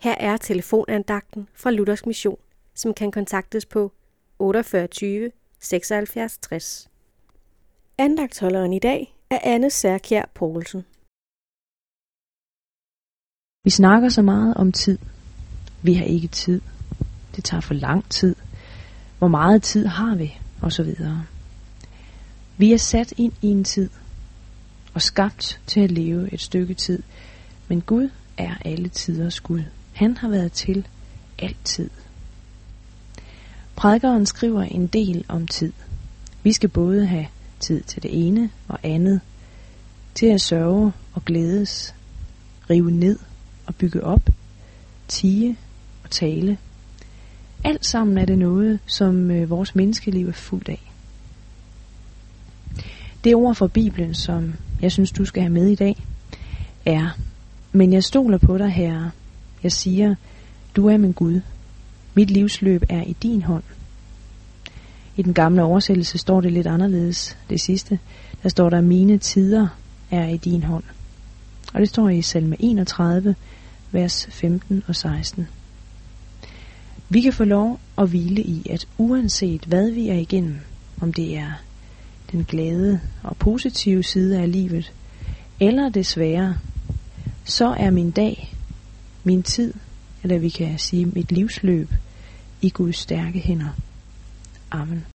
Her er telefonandagten fra Luthers Mission, som kan kontaktes på 48 76 60. Andagtholderen i dag er Anne Særkjær Poulsen. Vi snakker så meget om tid. Vi har ikke tid. Det tager for lang tid. Hvor meget tid har vi? Og så videre. Vi er sat ind i en tid og skabt til at leve et stykke tid. Men Gud er alle tiders Gud. Han har været til altid. Prædikeren skriver en del om tid. Vi skal både have tid til det ene og andet, til at sørge og glædes, rive ned og bygge op, tige og tale. Alt sammen er det noget, som øh, vores menneskeliv er fuldt af. Det ord fra Bibelen, som jeg synes, du skal have med i dag, er, men jeg stoler på dig, Herre. Jeg siger, du er min Gud. Mit livsløb er i din hånd. I den gamle oversættelse står det lidt anderledes, det sidste. Der står der, mine tider er i din hånd. Og det står i salme 31, vers 15 og 16. Vi kan få lov at hvile i, at uanset hvad vi er igennem, om det er den glade og positive side af livet, eller det svære, så er min dag, min tid, eller vi kan sige mit livsløb, i Guds stærke hænder. Amen.